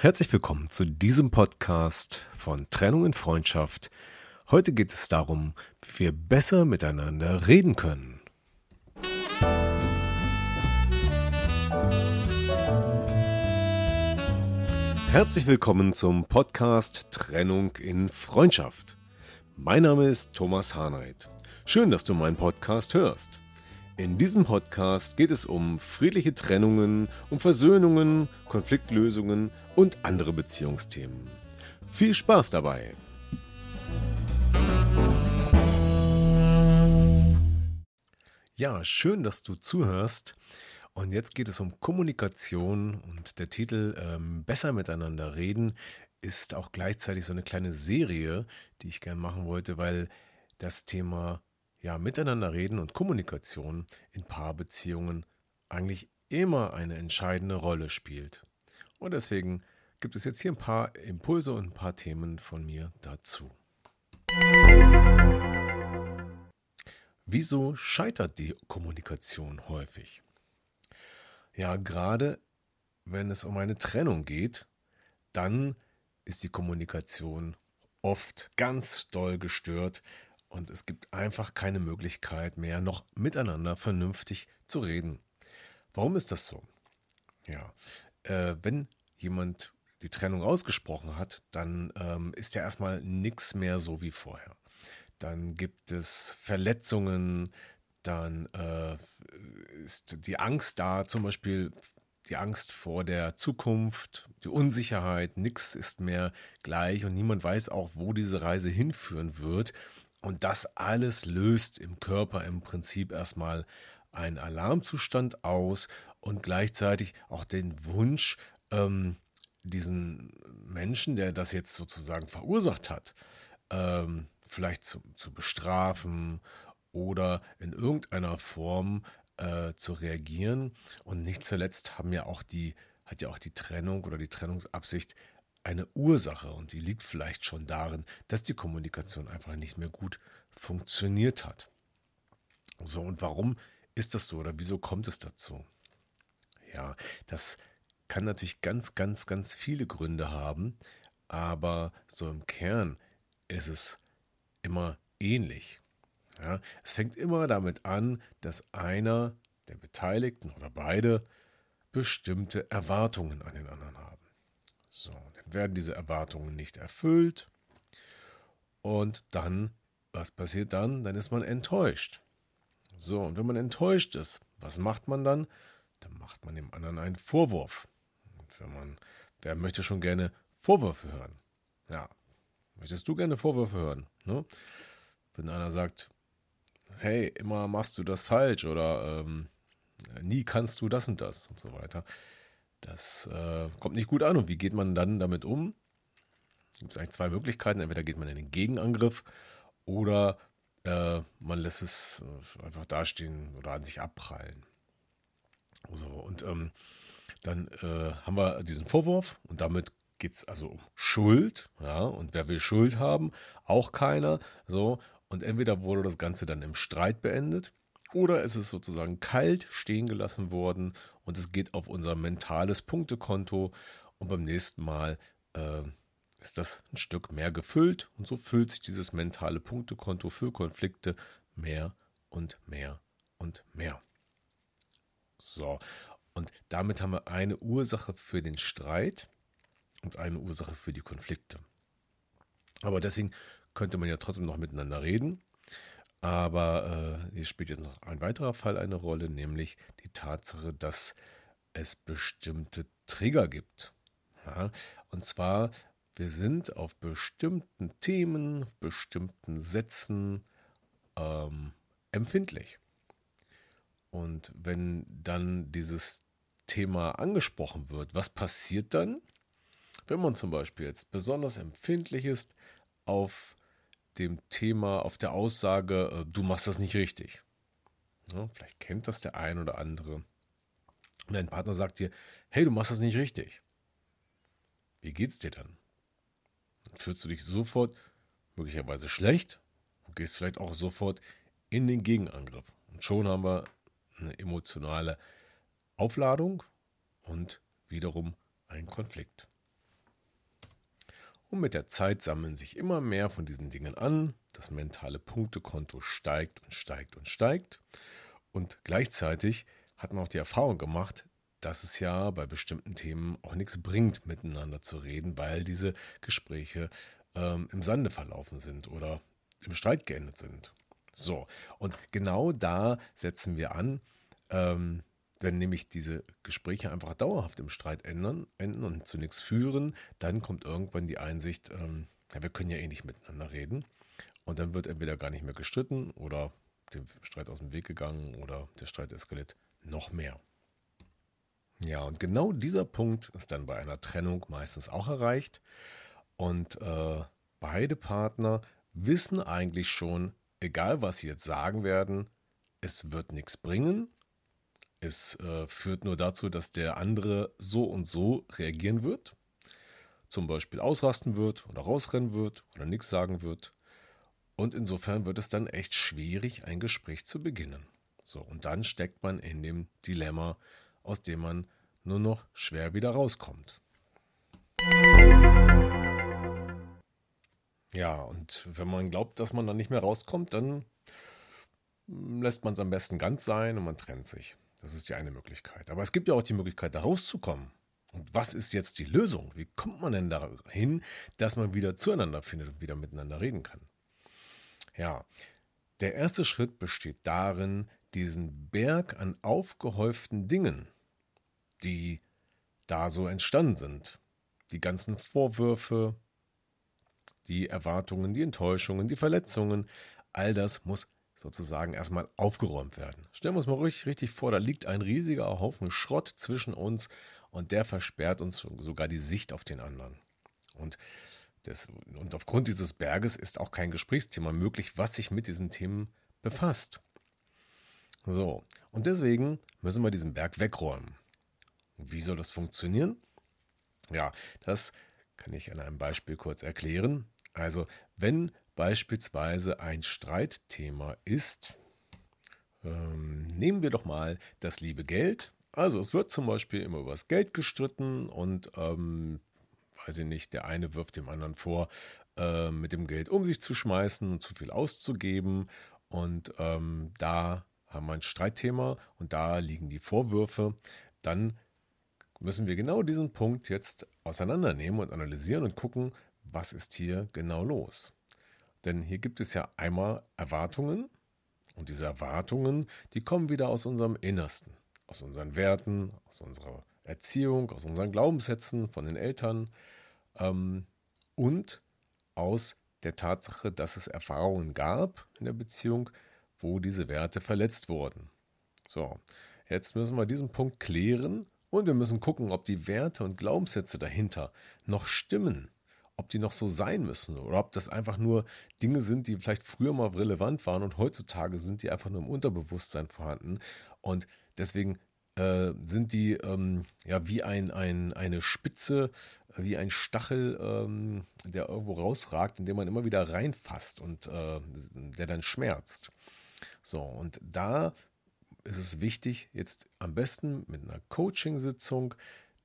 Herzlich willkommen zu diesem Podcast von Trennung in Freundschaft. Heute geht es darum, wie wir besser miteinander reden können. Herzlich willkommen zum Podcast Trennung in Freundschaft. Mein Name ist Thomas Harnight. Schön, dass du meinen Podcast hörst. In diesem Podcast geht es um friedliche Trennungen, um Versöhnungen, Konfliktlösungen und andere Beziehungsthemen. Viel Spaß dabei! Ja, schön, dass du zuhörst. Und jetzt geht es um Kommunikation und der Titel ähm, Besser miteinander reden ist auch gleichzeitig so eine kleine Serie, die ich gerne machen wollte, weil das Thema ja, Miteinander reden und Kommunikation in Paarbeziehungen eigentlich immer eine entscheidende Rolle spielt. Und deswegen gibt es jetzt hier ein paar Impulse und ein paar Themen von mir dazu. Wieso scheitert die Kommunikation häufig? Ja, gerade wenn es um eine Trennung geht, dann ist die Kommunikation oft ganz doll gestört, und es gibt einfach keine Möglichkeit mehr, noch miteinander vernünftig zu reden. Warum ist das so? Ja, äh, wenn jemand die Trennung ausgesprochen hat, dann ähm, ist ja erstmal nichts mehr so wie vorher. Dann gibt es Verletzungen, dann äh, ist die Angst da, zum Beispiel die Angst vor der Zukunft, die Unsicherheit, nichts ist mehr gleich und niemand weiß auch, wo diese Reise hinführen wird. Und das alles löst im Körper im Prinzip erstmal einen Alarmzustand aus und gleichzeitig auch den Wunsch, ähm, diesen Menschen, der das jetzt sozusagen verursacht hat, ähm, vielleicht zu, zu, bestrafen oder in irgendeiner Form äh, zu reagieren. Und nicht zuletzt haben ja auch die, hat ja auch die Trennung oder die Trennungsabsicht eine Ursache und die liegt vielleicht schon darin, dass die Kommunikation einfach nicht mehr gut funktioniert hat. So, und warum ist das so oder wieso kommt es dazu? Ja, das kann natürlich ganz, ganz, ganz viele Gründe haben, aber so im Kern ist es immer ähnlich. Ja, es fängt immer damit an, dass einer der Beteiligten oder beide bestimmte Erwartungen an den anderen haben. So, dann werden diese Erwartungen nicht erfüllt. Und dann, was passiert dann? Dann ist man enttäuscht. So, und wenn man enttäuscht ist, was macht man dann? Dann macht man dem anderen einen Vorwurf. Und wenn man, wer möchte schon gerne Vorwürfe hören? Ja, möchtest du gerne Vorwürfe hören? Ne? Wenn einer sagt, hey, immer machst du das falsch oder ähm, nie kannst du das und das und so weiter, das äh, kommt nicht gut an. Und wie geht man dann damit um? Gibt es eigentlich zwei Möglichkeiten. Entweder geht man in den Gegenangriff oder äh, man lässt es äh, einfach dastehen oder an sich abprallen. So, und ähm, dann äh, haben wir diesen Vorwurf und damit geht es also um Schuld. Ja, und wer will Schuld haben? Auch keiner. So, und entweder wurde das Ganze dann im Streit beendet oder ist es sozusagen kalt stehen gelassen worden und es geht auf unser mentales Punktekonto und beim nächsten Mal äh, ist das ein Stück mehr gefüllt und so füllt sich dieses mentale Punktekonto für Konflikte mehr und mehr und mehr. So, und damit haben wir eine Ursache für den Streit und eine Ursache für die Konflikte. Aber deswegen könnte man ja trotzdem noch miteinander reden aber äh, hier spielt jetzt noch ein weiterer Fall eine Rolle, nämlich die Tatsache, dass es bestimmte Trigger gibt. Ja? Und zwar, wir sind auf bestimmten Themen, auf bestimmten Sätzen ähm, empfindlich. Und wenn dann dieses Thema angesprochen wird, was passiert dann, wenn man zum Beispiel jetzt besonders empfindlich ist auf dem Thema, auf der Aussage, äh, du machst das nicht richtig. Ja, vielleicht kennt das der ein oder andere. Und dein Partner sagt dir, hey, du machst das nicht richtig. Wie geht's dir dann? Dann fühlst du dich sofort möglicherweise schlecht und gehst vielleicht auch sofort in den Gegenangriff. Und schon haben wir eine emotionale Aufladung und wiederum einen Konflikt. Und mit der Zeit sammeln sich immer mehr von diesen Dingen an. Das mentale Punktekonto steigt und steigt und steigt. Und gleichzeitig hat man auch die Erfahrung gemacht, dass es ja bei bestimmten Themen auch nichts bringt, miteinander zu reden, weil diese Gespräche ähm, im Sande verlaufen sind oder im Streit geendet sind. So, und genau da setzen wir an, ähm, wenn nämlich diese Gespräche einfach dauerhaft im Streit ändern, enden und zu nichts führen, dann kommt irgendwann die Einsicht, ähm, ja, wir können ja eh nicht miteinander reden. Und dann wird entweder gar nicht mehr gestritten oder dem Streit aus dem Weg gegangen oder der Streit eskaliert noch mehr. Ja, und genau dieser Punkt ist dann bei einer Trennung meistens auch erreicht. Und äh, beide Partner wissen eigentlich schon, egal was sie jetzt sagen werden, es wird nichts bringen. Es äh, führt nur dazu, dass der andere so und so reagieren wird. Zum Beispiel ausrasten wird oder rausrennen wird oder nichts sagen wird. Und insofern wird es dann echt schwierig, ein Gespräch zu beginnen. So, und dann steckt man in dem Dilemma, aus dem man nur noch schwer wieder rauskommt. Ja, und wenn man glaubt, dass man dann nicht mehr rauskommt, dann lässt man es am besten ganz sein und man trennt sich. Das ist die eine Möglichkeit. Aber es gibt ja auch die Möglichkeit, da rauszukommen. Und was ist jetzt die Lösung? Wie kommt man denn dahin, dass man wieder zueinander findet und wieder miteinander reden kann? Ja, der erste Schritt besteht darin, diesen Berg an aufgehäuften Dingen, die da so entstanden sind, die ganzen Vorwürfe, die Erwartungen, die Enttäuschungen, die Verletzungen, all das muss sozusagen erstmal aufgeräumt werden. Stellen wir uns mal ruhig richtig vor, da liegt ein riesiger Haufen Schrott zwischen uns und der versperrt uns sogar die Sicht auf den anderen. Und das, und aufgrund dieses Berges ist auch kein Gesprächsthema möglich, was sich mit diesen Themen befasst. So, und deswegen müssen wir diesen Berg wegräumen. Wie soll das funktionieren? Ja, das kann ich an einem Beispiel kurz erklären. Also, wenn beispielsweise ein Streitthema ist, ähm, nehmen wir doch mal das liebe Geld. Also es wird zum Beispiel immer über das Geld gestritten und ähm, weiß ich nicht, der eine wirft dem anderen vor, äh, mit dem Geld um sich zu schmeißen und zu viel auszugeben. Und ähm, da haben wir ein Streitthema und da liegen die Vorwürfe. Dann müssen wir genau diesen Punkt jetzt auseinandernehmen und analysieren und gucken, was ist hier genau los. Denn hier gibt es ja einmal Erwartungen und diese Erwartungen, die kommen wieder aus unserem Innersten, aus unseren Werten, aus unserer Erziehung, aus unseren Glaubenssätzen von den Eltern, ähm, und aus der Tatsache, dass es Erfahrungen gab in der Beziehung, wo diese Werte verletzt wurden. So, jetzt müssen wir diesen Punkt klären und wir müssen gucken, ob die Werte und Glaubenssätze dahinter noch stimmen, ob die noch so sein müssen oder ob das einfach nur Dinge sind, die vielleicht früher mal relevant waren und heutzutage sind die einfach nur im Unterbewusstsein vorhanden und deswegen äh, sind die ähm, ja wie ein, ein, eine Spitze wie ein Stachel, ähm, der irgendwo rausragt, in den man immer wieder reinfasst und äh, der dann schmerzt. So, und da ist es wichtig, jetzt am besten mit einer Coaching-Sitzung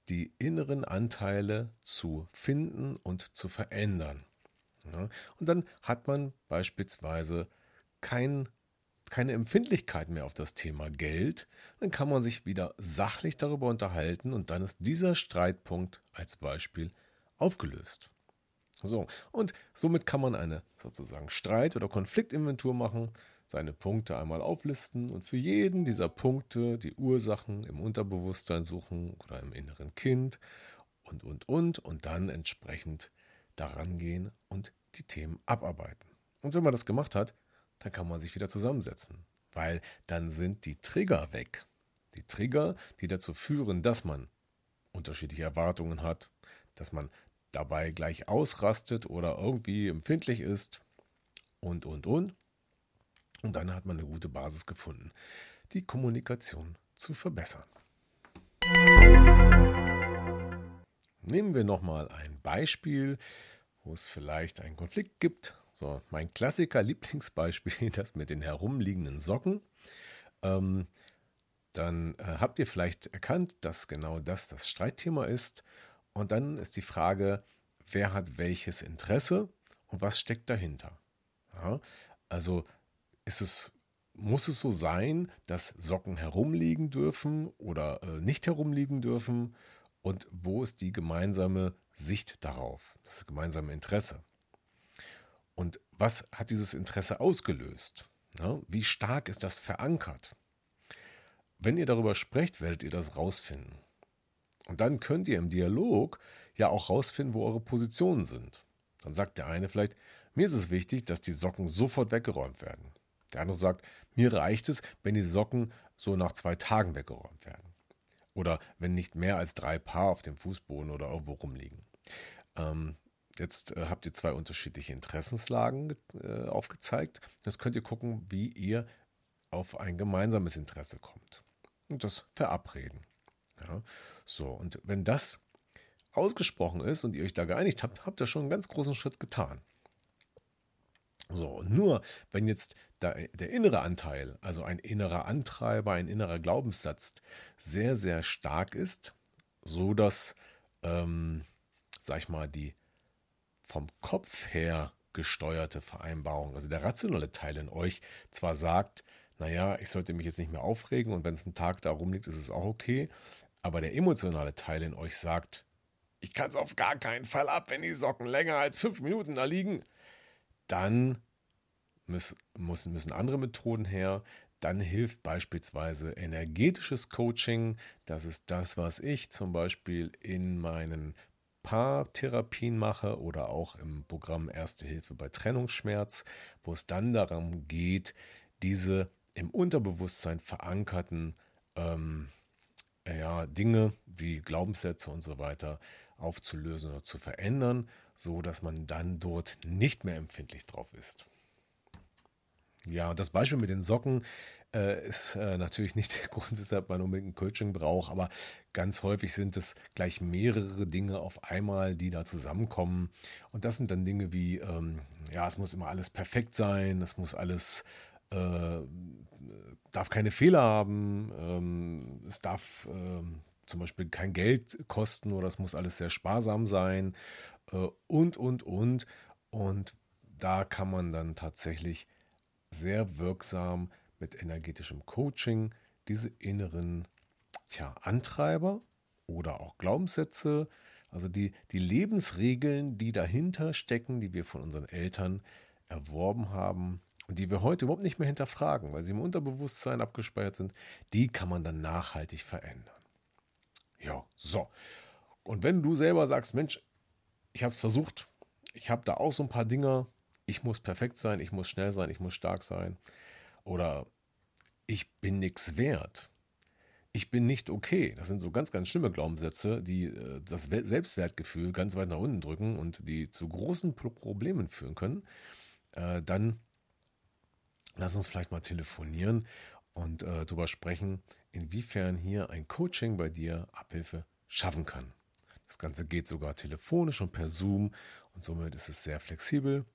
die inneren Anteile zu finden und zu verändern. Ja, und dann hat man beispielsweise kein keine Empfindlichkeit mehr auf das Thema Geld, dann kann man sich wieder sachlich darüber unterhalten und dann ist dieser Streitpunkt als Beispiel aufgelöst. So, und somit kann man eine sozusagen Streit- oder Konfliktinventur machen, seine Punkte einmal auflisten und für jeden dieser Punkte die Ursachen im Unterbewusstsein suchen oder im inneren Kind und, und, und und dann entsprechend daran gehen und die Themen abarbeiten. Und wenn man das gemacht hat, dann kann man sich wieder zusammensetzen, weil dann sind die Trigger weg. Die Trigger, die dazu führen, dass man unterschiedliche Erwartungen hat, dass man dabei gleich ausrastet oder irgendwie empfindlich ist und, und, und. Und dann hat man eine gute Basis gefunden, die Kommunikation zu verbessern. Nehmen wir nochmal ein Beispiel, wo es vielleicht einen Konflikt gibt. So, mein Klassiker, Lieblingsbeispiel, das mit den herumliegenden Socken. Ähm, dann äh, habt ihr vielleicht erkannt, dass genau das das Streitthema ist. Und dann ist die Frage, wer hat welches Interesse und was steckt dahinter? Ja, also ist es, muss es so sein, dass Socken herumliegen dürfen oder äh, nicht herumliegen dürfen? Und wo ist die gemeinsame Sicht darauf, das gemeinsame Interesse? Und was hat dieses Interesse ausgelöst? Ja, wie stark ist das verankert? Wenn ihr darüber sprecht, werdet ihr das rausfinden. Und dann könnt ihr im Dialog ja auch rausfinden, wo eure Positionen sind. Dann sagt der eine vielleicht, mir ist es wichtig, dass die Socken sofort weggeräumt werden. Der andere sagt, mir reicht es, wenn die Socken so nach zwei Tagen weggeräumt werden. Oder wenn nicht mehr als drei Paar auf dem Fußboden oder irgendwo rumliegen. Ähm, jetzt äh, habt ihr zwei unterschiedliche Interessenslagen äh, aufgezeigt. Jetzt könnt ihr gucken, wie ihr auf ein gemeinsames Interesse kommt. Und das verabreden. Ja, so, und wenn das ausgesprochen ist und ihr euch da geeinigt habt, habt ihr schon einen ganz großen Schritt getan. So, und nur wenn jetzt der, der innere Anteil, also ein innerer Antreiber, ein innerer Glaubenssatz, sehr, sehr stark ist, so dass, ähm, sag ich mal, die vom Kopf her gesteuerte Vereinbarung, also der rationale Teil in euch zwar sagt, naja, ich sollte mich jetzt nicht mehr aufregen und wenn es einen Tag da rumliegt, ist es auch okay, aber der emotionale Teil in euch sagt, ich kann es auf gar keinen Fall ab, wenn die Socken länger als fünf Minuten da liegen, dann müssen, müssen andere Methoden her. Dann hilft beispielsweise energetisches Coaching. Das ist das, was ich zum Beispiel in meinen Paartherapien mache oder auch im Programm Erste Hilfe bei Trennungsschmerz, wo es dann darum geht, diese im Unterbewusstsein verankerten ähm, ja, Dinge wie Glaubenssätze und so weiter aufzulösen oder zu verändern, so dass man dann dort nicht mehr empfindlich drauf ist. Ja, das Beispiel mit den Socken äh, ist äh, natürlich nicht der Grund, weshalb man unbedingt ein Coaching braucht, aber ganz häufig sind es gleich mehrere Dinge auf einmal, die da zusammenkommen. Und das sind dann Dinge wie, ähm, ja, es muss immer alles perfekt sein, es muss alles äh, darf keine Fehler haben, ähm, es darf ähm, zum Beispiel kein Geld kosten oder es muss alles sehr sparsam sein und, und, und. Und da kann man dann tatsächlich sehr wirksam mit energetischem Coaching diese inneren tja, Antreiber oder auch Glaubenssätze, also die, die Lebensregeln, die dahinter stecken, die wir von unseren Eltern erworben haben und die wir heute überhaupt nicht mehr hinterfragen, weil sie im Unterbewusstsein abgespeichert sind, die kann man dann nachhaltig verändern. Ja, so. Und wenn du selber sagst, Mensch, ich habe es versucht, ich habe da auch so ein paar Dinge, ich muss perfekt sein, ich muss schnell sein, ich muss stark sein oder ich bin nichts wert. Ich bin nicht okay. Das sind so ganz, ganz schlimme Glaubenssätze, die äh, das Selbstwertgefühl ganz weit nach unten drücken und die zu großen Problemen führen können. Äh, dann lass uns vielleicht mal telefonieren und äh, darüber sprechen, inwiefern hier ein Coaching bei dir Abhilfe schaffen kann. Das Ganze geht sogar telefonisch und per Zoom und somit ist es sehr flexibel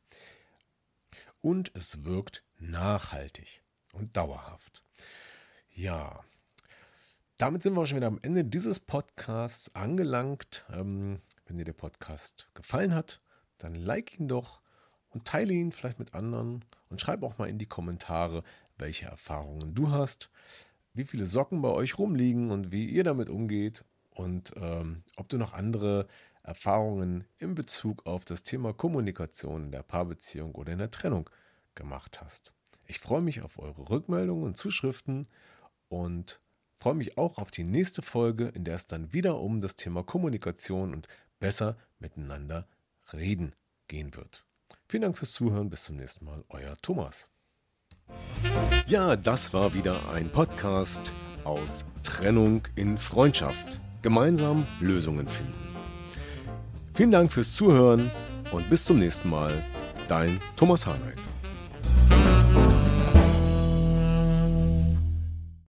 und es wirkt nachhaltig und dauerhaft. Ja, damit sind wir schon wieder am Ende dieses Podcasts angelangt. Ähm, wenn dir der Podcast gefallen hat, dann like ihn doch und teile ihn vielleicht mit anderen und schreib auch mal in die Kommentare, welche Erfahrungen du hast, wie viele Socken bei euch rumliegen und wie ihr damit umgeht und ähm, ob du noch andere Erfahrungen in Bezug auf das Thema Kommunikation in der Paarbeziehung oder in der Trennung gemacht hast. Ich freue mich auf eure Rückmeldungen und Zuschriften und freue mich auch auf die nächste Folge, in der es dann wieder um das Thema Kommunikation und besser miteinander reden gehen wird. Vielen Dank fürs Zuhören. Bis zum nächsten Mal. Euer Thomas. Ja, das war wieder ein Podcast aus Trennung in Freundschaft gemeinsam Lösungen finden. Vielen Dank fürs Zuhören und bis zum nächsten Mal. Dein Thomas Harnight.